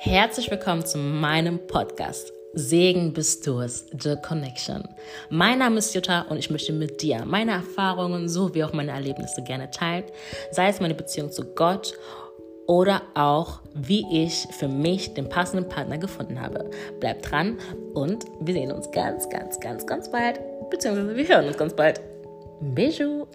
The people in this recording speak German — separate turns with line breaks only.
Herzlich willkommen zu meinem Podcast. Segen bist du es, The Connection. Mein Name ist Jutta und ich möchte mit dir meine Erfahrungen sowie auch meine Erlebnisse gerne teilen, sei es meine Beziehung zu Gott oder auch wie ich für mich den passenden Partner gefunden habe. Bleib dran und wir sehen uns ganz, ganz, ganz, ganz bald, beziehungsweise wir hören uns ganz bald. Bijou!